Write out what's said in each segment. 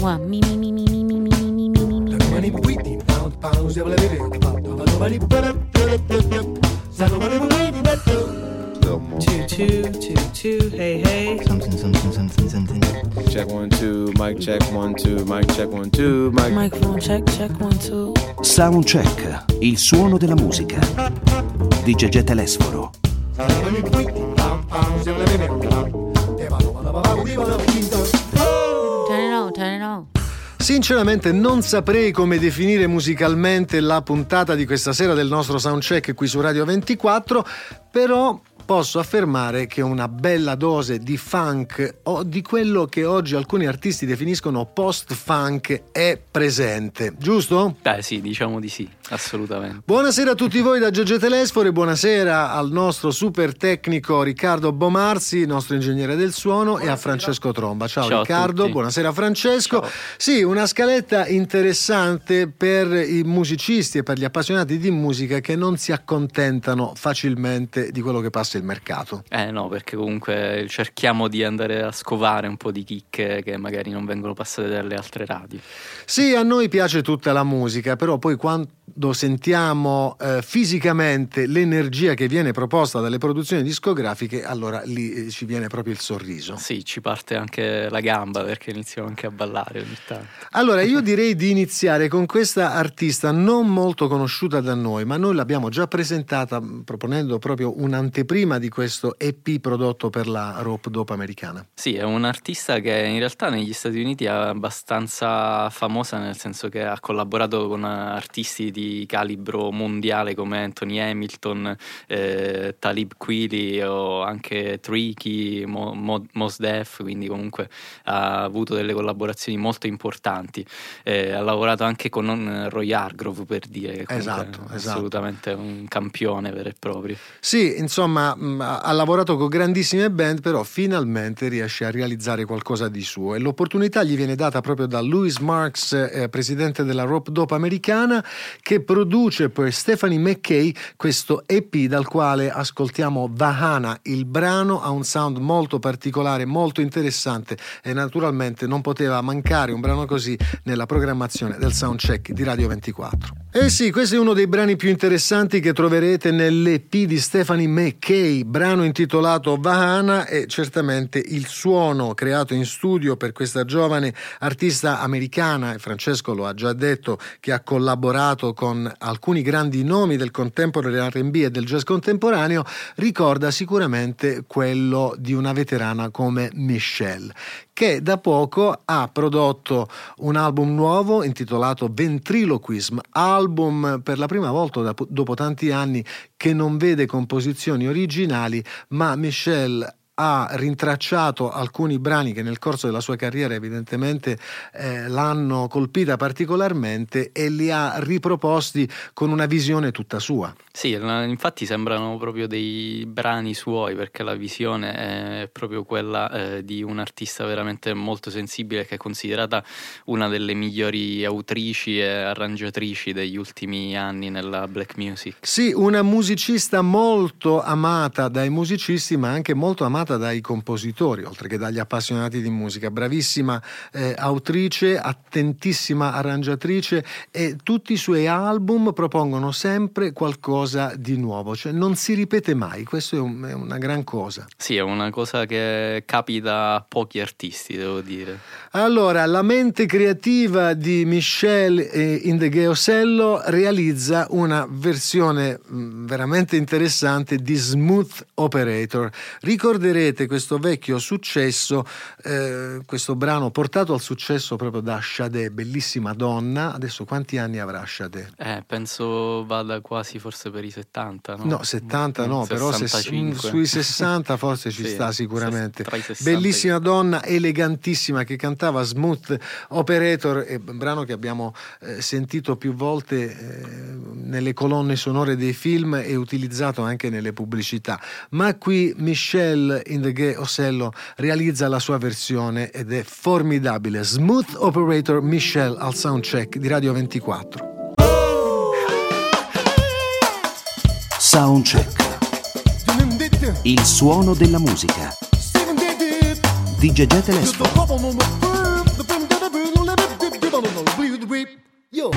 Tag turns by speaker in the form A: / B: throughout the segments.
A: Mua, mi mi mi mi mi mi mi mi mi mi mi mi.
B: Choo choo, choo choo, hey hey.
C: Something, something, something, something.
D: Check one, two, mic check one, two, mic check one, two, mic.
A: Microphone check, check one, two.
E: Soundcheck, il suono della musica. Di Gegè Telesforo.
A: Turn
F: Sinceramente non saprei come definire musicalmente la puntata di questa sera del nostro soundcheck qui su Radio 24, però posso affermare che una bella dose di funk o di quello che oggi alcuni artisti definiscono post-funk è presente, giusto?
G: Beh sì, diciamo di sì, assolutamente.
F: Buonasera a tutti voi da Giorgio Telesforo e buonasera al nostro super tecnico Riccardo Bomarzi, nostro ingegnere del suono, e a Francesco Tromba. Ciao,
G: Ciao
F: Riccardo, buonasera Francesco. Sì, una scaletta interessante per i musicisti e per gli appassionati di musica che non si accontentano facilmente di quello che passa il mercato.
G: Eh no, perché comunque cerchiamo di andare a scovare un po' di chicche che magari non vengono passate dalle altre radio.
F: Sì, a noi piace tutta la musica, però poi quando sentiamo eh, fisicamente l'energia che viene proposta dalle produzioni discografiche, allora lì eh, ci viene proprio il sorriso.
G: Sì, ci parte anche la gamba perché iniziamo anche a ballare ogni tanto.
F: Allora, io direi di iniziare con questa artista non molto conosciuta da noi, ma noi l'abbiamo già presentata proponendo proprio un'anteprima di questo EP prodotto per la Rope Dope americana.
G: Sì, è un'artista che in realtà negli Stati Uniti è abbastanza famosa nel senso che ha collaborato con artisti di calibro mondiale come Anthony Hamilton, eh, Talib Kweli o anche Tricky, Mo, Mo- Mos Def, quindi comunque ha avuto delle collaborazioni molto importanti. Eh, ha lavorato anche con eh, Roy Hargrove per dire che
F: Esatto,
G: è
F: esatto.
G: assolutamente un campione vero e proprio.
F: Sì, insomma, ha ha lavorato con grandissime band, però finalmente riesce a realizzare qualcosa di suo e l'opportunità gli viene data proprio da Louis Marks, eh, presidente della Rope Dope americana, che produce per Stephanie McKay questo EP dal quale ascoltiamo Vahana. Il brano ha un sound molto particolare, molto interessante e naturalmente non poteva mancare un brano così nella programmazione del soundcheck di Radio 24. Eh sì, questo è uno dei brani più interessanti che troverete nell'EP di Stephanie McKay, brano intitolato Vahana e certamente il suono creato in studio per questa giovane artista americana, e Francesco lo ha già detto, che ha collaborato con alcuni grandi nomi del contemporaneo dell'R&B e del jazz contemporaneo, ricorda sicuramente quello di una veterana come Michelle che da poco ha prodotto un album nuovo intitolato Ventriloquism, album per la prima volta dopo tanti anni che non vede composizioni originali, ma Michelle ha rintracciato alcuni brani che nel corso della sua carriera evidentemente eh, l'hanno colpita particolarmente e li ha riproposti con una visione tutta sua.
G: Sì, infatti sembrano proprio dei brani suoi perché la visione è proprio quella eh, di un'artista veramente molto sensibile che è considerata una delle migliori autrici e arrangiatrici degli ultimi anni nella black music.
F: Sì, una musicista molto amata dai musicisti, ma anche molto amata dai compositori, oltre che dagli appassionati di musica. Bravissima eh, autrice, attentissima arrangiatrice e tutti i suoi album propongono sempre qualcosa di nuovo, cioè non si ripete mai, questo è, un- è una gran cosa.
G: Sì, è una cosa che capita a pochi artisti, devo dire.
F: Allora, la mente creativa di Michel eh, Indegheosello realizza una versione mh, veramente interessante di Smooth Operator. Ricorderete questo vecchio successo, eh, questo brano portato al successo proprio da Sade, bellissima donna. Adesso quanti anni avrà Sade?
G: Eh, penso vada quasi forse per i 70, no?
F: No, 70 no, però se-
G: 65.
F: sui 60 forse ci
G: Sì,
F: sta sicuramente.
G: tra i 60 i-
F: Bellissima donna, elegantissima, che cantava Smooth Operator, un brano che abbiamo eh, sentito più volte eh, nelle colonne sonore dei film e utilizzato anche nelle pubblicità. Ma qui Michelle Indeghe Osello realizza la sua versione ed è formidabile. Smooth Operator Michelle al soundcheck di Radio 24.
E: Soundcheck. Il suono della musica. Di Gegè Telesforo.
F: Yo.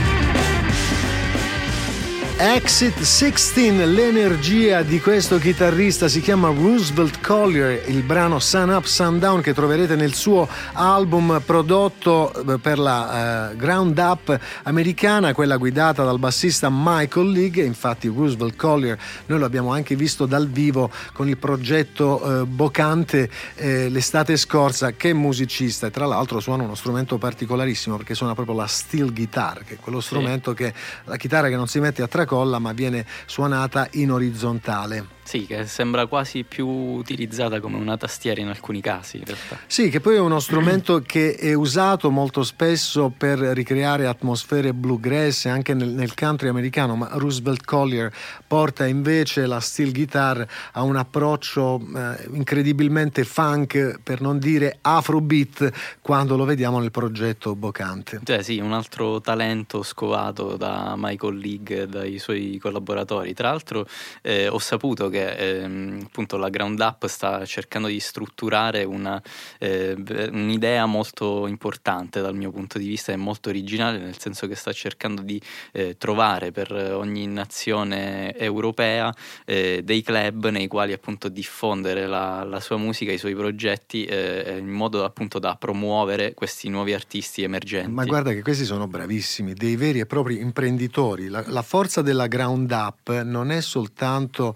F: Exit 16, l'energia di questo chitarrista si chiama Roosevelt Collier, il brano Sun Up, Sun Down che troverete nel suo album prodotto eh, per la uh, Ground Up americana, quella guidata dal bassista Michael League, infatti Roosevelt Collier noi lo abbiamo anche visto dal vivo con il progetto uh, Bocante eh, l'estate scorsa, che musicista! E tra l'altro suona uno strumento particolarissimo perché suona proprio la steel guitar, che è quello strumento sì. che la chitarra che non si mette a tre colla ma viene suonata in orizzontale.
G: Sì, che sembra quasi più utilizzata come una tastiera in alcuni casi, in realtà.
F: Sì, che poi è uno strumento che è usato molto spesso per ricreare atmosfere bluegrass anche nel, nel country americano, ma Roosevelt Collier porta invece la steel guitar a un approccio eh, incredibilmente funk, per non dire afrobeat, quando lo vediamo nel progetto Bocante.
G: Cioè sì, un altro talento scovato da Michael League e dai suoi collaboratori. Tra l'altro eh, ho saputo che che ehm, appunto la Ground Up sta cercando di strutturare una, eh, un'idea molto importante dal mio punto di vista e molto originale, nel senso che sta cercando di eh, trovare per ogni nazione europea eh, dei club nei quali appunto diffondere la, la sua musica, i suoi progetti eh, in modo appunto da promuovere questi nuovi artisti emergenti.
F: Ma guarda che questi sono bravissimi, dei veri e propri imprenditori. La, la forza della Ground Up non è soltanto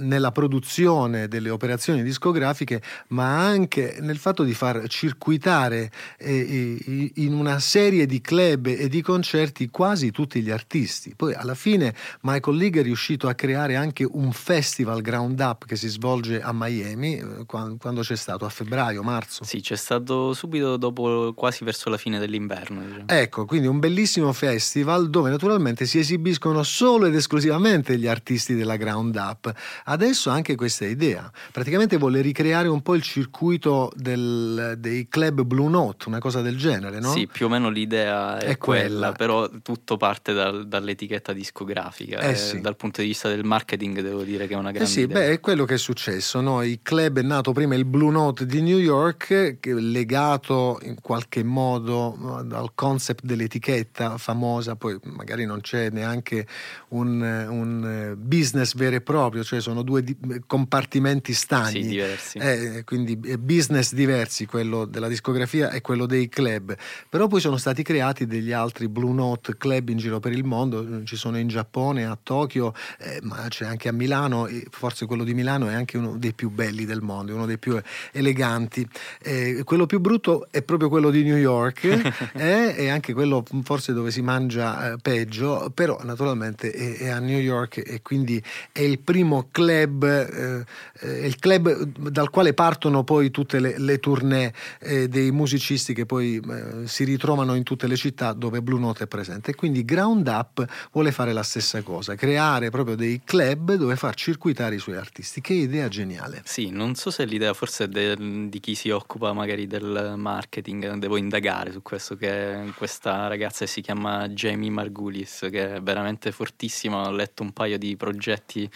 F: nella produzione delle operazioni discografiche, ma anche nel fatto di far circuitare eh, in una serie di club e di concerti quasi tutti gli artisti. Poi alla fine Michael League è riuscito a creare anche un festival Ground Up che si svolge a Miami eh, quando c'è stato a febbraio, marzo.
G: Sì, c'è stato subito dopo, quasi verso la fine dell'inverno. Diciamo.
F: Ecco, quindi un bellissimo festival dove naturalmente si esibiscono solo ed esclusivamente gli artisti della Ground Up. Adesso anche questa idea, praticamente vuole ricreare un po' il circuito del, dei club Blue Note, una cosa del genere, no?
G: Sì, più o meno l'idea è, è quella, quella, però tutto parte dal, dall'etichetta discografica. Eh sì. Dal punto di vista del marketing devo dire che è una grande
F: eh sì,
G: idea.
F: Beh, è quello che è successo, no? Il club è nato prima il Blue Note di New York, legato in qualche modo al concept dell'etichetta famosa, poi magari non c'è neanche un, un business vero e proprio, cioè sono due di- compartimenti stagni,
G: sì, diversi.
F: Eh, quindi business diversi, quello della discografia e quello dei club. Però poi sono stati creati degli altri Blue Note club in giro per il mondo, ci sono in Giappone, a Tokyo, eh, ma c'è anche a Milano, forse quello di Milano è anche uno dei più belli del mondo, uno dei più eleganti. Eh, quello più brutto è proprio quello di New York eh, e anche quello forse dove si mangia eh, peggio, però naturalmente è, è a New York e quindi è il primo club, eh, eh, il club dal quale partono poi tutte le, le tournée eh, dei musicisti che poi eh, si ritrovano in tutte le città dove Blue Note è presente. Quindi Ground Up vuole fare la stessa cosa, creare proprio dei club dove far circuitare i suoi artisti. Che idea geniale!
G: Sì, non so se l'idea forse è del, di chi si occupa magari del marketing, devo indagare su questo, che questa ragazza si chiama Jamie Margulis, che è veramente fortissima, ho letto un paio di progetti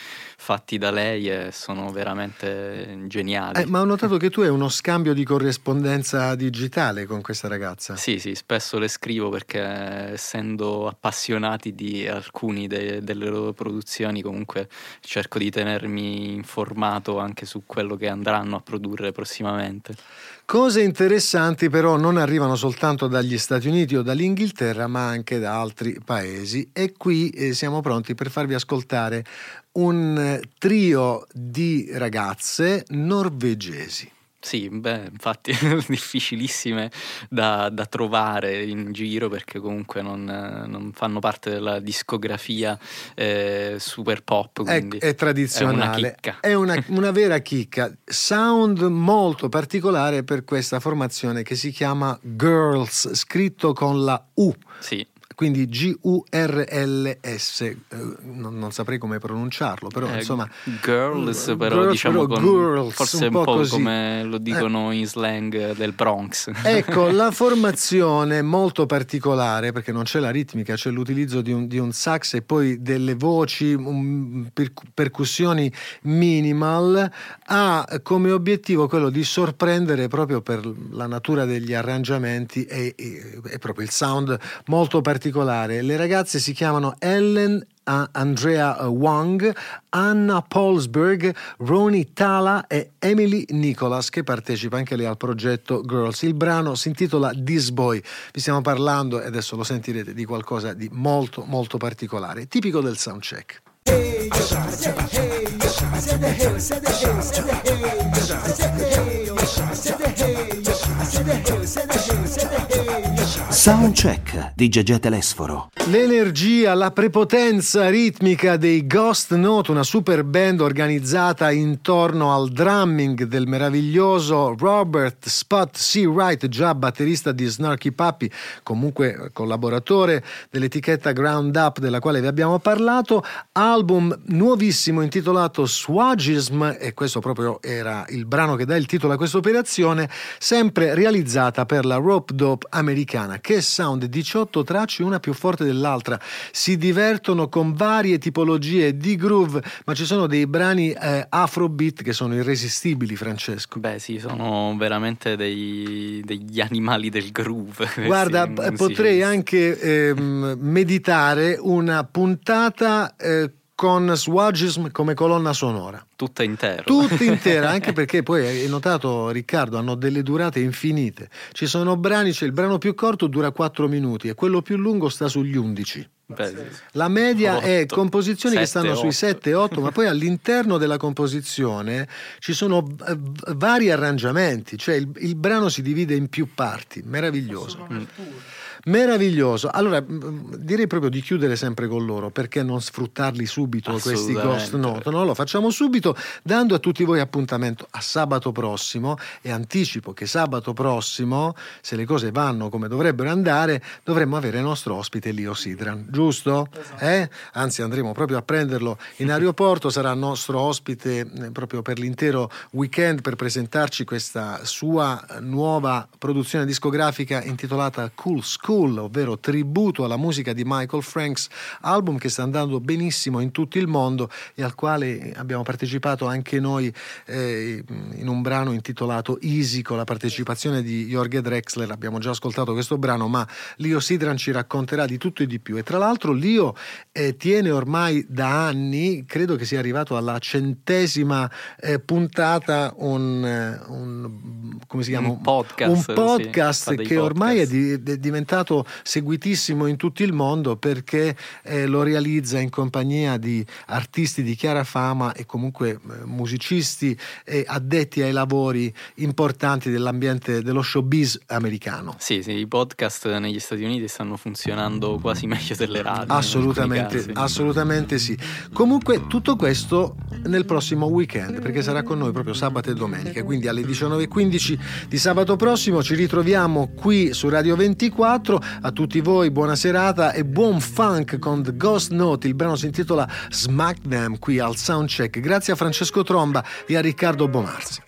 G: fatti da lei e sono veramente geniali.
F: Eh, ma ho notato che tu hai uno scambio di corrispondenza digitale con questa ragazza.
G: Sì, sì, spesso le scrivo perché essendo appassionati di alcuni de- delle loro produzioni comunque cerco di tenermi informato anche su quello che andranno a produrre prossimamente.
F: Cose interessanti però non arrivano soltanto dagli Stati Uniti o dall'Inghilterra, ma anche da altri paesi e qui eh, siamo pronti per farvi ascoltare un trio di ragazze norvegesi.
G: Sì, beh, infatti difficilissime da, da, trovare in giro perché comunque non, non fanno parte della discografia eh, super pop.
F: È, è, tradizionale, è, una, è una, una, vera chicca. Sound molto particolare per questa formazione che si chiama Girls, scritto con la U.
G: Sì
F: quindi G-U-R-L-S, eh, non, non saprei come pronunciarlo, però
G: Eh,
F: insomma...
G: girls, però
F: Girls,
G: diciamo
F: però girls,
G: forse
F: un po'
G: po' come lo dicono in slang del Bronx.
F: Ecco, la formazione molto particolare perché non c'è la ritmica, c'è l'utilizzo di un, di un sax e poi delle voci, un- per- percussioni minimal, ha come obiettivo quello di sorprendere proprio per la natura degli arrangiamenti e, e- e proprio il sound molto particolare. Le ragazze si chiamano Ellen Andrea Wang, Anna Paulsberg, Roni Tala e Emily Nicholas che partecipa anche lei al progetto Girls. Il brano si intitola This Boy. Vi stiamo parlando, e adesso lo sentirete, di qualcosa di molto molto particolare, tipico del soundcheck.
E: Soundcheck di Gegè Telesforo.
F: L'energia, la prepotenza ritmica dei Ghost Note, una super band organizzata intorno al drumming del meraviglioso Robert Spot C. Wright, già batterista di Snarky Puppy, comunque collaboratore dell'etichetta Ground Up della quale vi abbiamo parlato, album nuovissimo intitolato Swagism e questo proprio era il brano che dà il titolo a questa operazione, sempre realizzata per la Rope Dope americana. Che sound, 18 tracce, una più forte dell'altra. Si divertono con varie tipologie di groove, ma ci sono dei brani eh, afrobeat che sono irresistibili, Francesco.
G: Beh, sì, sono veramente dei- degli animali del groove.
F: Guarda, potrei anche ehm, meditare una puntata eh, con Swagism come colonna sonora.
G: Tutta intera.
F: Tutta intera, anche perché poi hai notato Riccardo, hanno delle durate infinite. Ci sono brani, c'è il brano più corto dura 4 minuti e quello più lungo sta sugli 11.
G: Beh.
F: La media è
G: Otto.
F: composizioni che
G: Sette,
F: stanno sui
G: otto.
F: 7-8, ma poi all'interno della composizione ci sono eh, vari arrangiamenti, cioè il, il brano si divide in più parti, meraviglioso. Meraviglioso. Allora, mh, direi proprio di chiudere sempre con loro, perché non sfruttarli subito questi Ghost. Note? No, lo facciamo subito dando a tutti voi appuntamento a sabato prossimo e anticipo che sabato prossimo, se le cose vanno come dovrebbero andare, dovremmo avere il nostro ospite Lio Sidran, giusto? Eh? Anzi, andremo proprio a prenderlo in aeroporto, sarà nostro ospite eh, proprio per l'intero weekend per presentarci questa sua nuova produzione discografica intitolata Cool School, ovvero tributo alla musica di Michael Franks, album che sta andando benissimo in tutto il mondo e al quale abbiamo partecipato anche noi eh, in un brano intitolato Easy con la partecipazione di Jorge Drexler. Abbiamo già ascoltato questo brano, ma Lio Sidran ci racconterà di tutto e di più. E tra l'altro Lio eh, tiene ormai da anni, credo che sia arrivato alla centesima eh, puntata, un, eh, un- come si chiama?
G: Un podcast,
F: Un
G: sì,
F: podcast
G: dei
F: che ormai è, di- è diventato seguitissimo in tutto il mondo perché eh, lo realizza in compagnia di artisti di chiara fama e comunque eh, musicisti e addetti ai lavori importanti dell'ambiente dello showbiz americano.
G: Sì, sì, i podcast negli Stati Uniti stanno funzionando quasi meglio delle radio.
F: Assolutamente, assolutamente sì. Comunque tutto questo nel prossimo weekend, perché sarà con noi proprio sabato e domenica, quindi alle 19.15 di sabato prossimo ci ritroviamo qui su Radio 24. A tutti voi buona serata e buon funk con The Ghost Note, il brano si intitola Smack Them qui al Soundcheck. Grazie a Francesco Tromba e a Riccardo Bomarzi.